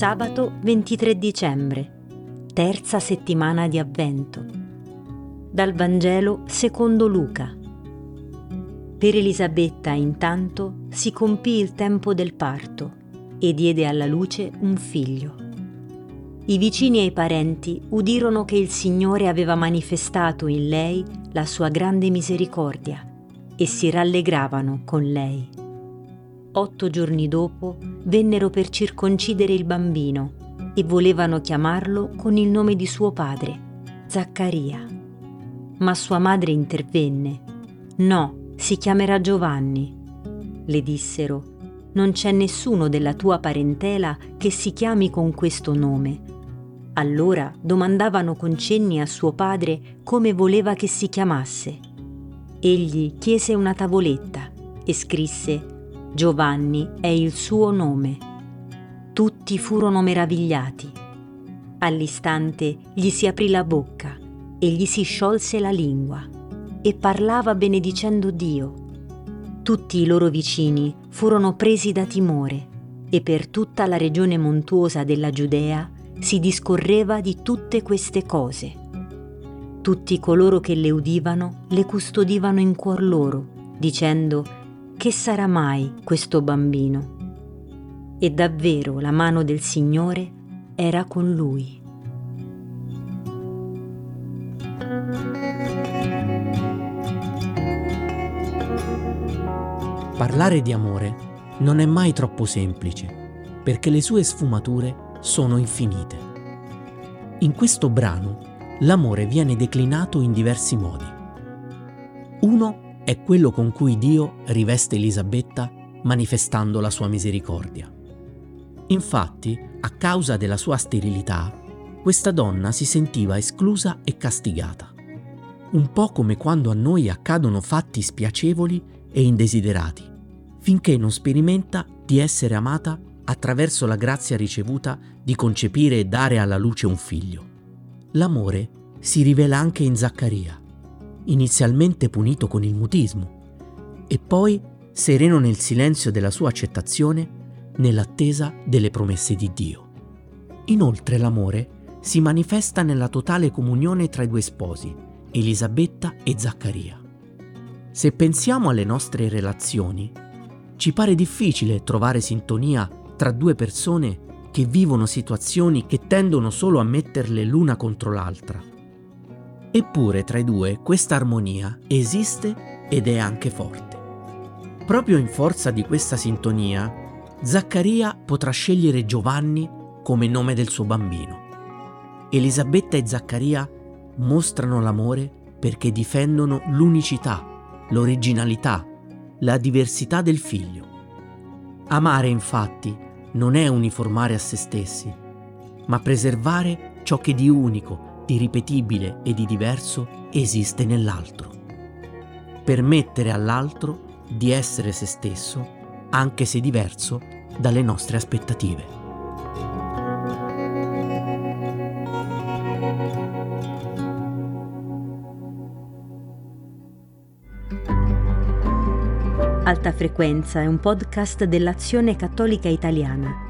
Sabato 23 dicembre, terza settimana di Avvento. Dal Vangelo secondo Luca. Per Elisabetta intanto si compì il tempo del parto e diede alla luce un figlio. I vicini e i parenti udirono che il Signore aveva manifestato in lei la sua grande misericordia e si rallegravano con lei. Otto giorni dopo vennero per circoncidere il bambino e volevano chiamarlo con il nome di suo padre, Zaccaria. Ma sua madre intervenne. No, si chiamerà Giovanni. Le dissero, non c'è nessuno della tua parentela che si chiami con questo nome. Allora domandavano con cenni a suo padre come voleva che si chiamasse. Egli chiese una tavoletta e scrisse Giovanni è il suo nome. Tutti furono meravigliati. All'istante gli si aprì la bocca e gli si sciolse la lingua e parlava benedicendo Dio. Tutti i loro vicini furono presi da timore e per tutta la regione montuosa della Giudea si discorreva di tutte queste cose. Tutti coloro che le udivano le custodivano in cuor loro, dicendo che sarà mai questo bambino? E davvero la mano del Signore era con lui. Parlare di amore non è mai troppo semplice, perché le sue sfumature sono infinite. In questo brano l'amore viene declinato in diversi modi. Uno è quello con cui Dio riveste Elisabetta manifestando la sua misericordia. Infatti, a causa della sua sterilità, questa donna si sentiva esclusa e castigata. Un po' come quando a noi accadono fatti spiacevoli e indesiderati, finché non sperimenta di essere amata attraverso la grazia ricevuta di concepire e dare alla luce un figlio. L'amore si rivela anche in Zaccaria, inizialmente punito con il mutismo, e poi sereno nel silenzio della sua accettazione nell'attesa delle promesse di Dio. Inoltre l'amore si manifesta nella totale comunione tra i due sposi, Elisabetta e Zaccaria. Se pensiamo alle nostre relazioni, ci pare difficile trovare sintonia tra due persone che vivono situazioni che tendono solo a metterle l'una contro l'altra Eppure tra i due questa armonia esiste ed è anche forte. Proprio in forza di questa sintonia, Zaccaria potrà scegliere Giovanni come nome del suo bambino. Elisabetta e Zaccaria mostrano l'amore perché difendono l'unicità, l'originalità, la diversità del figlio. Amare infatti non è uniformare a se stessi, ma preservare ciò che di unico, di ripetibile e di diverso esiste nell'altro. Permettere all'altro di essere se stesso, anche se diverso dalle nostre aspettative. Alta Frequenza è un podcast dell'Azione Cattolica Italiana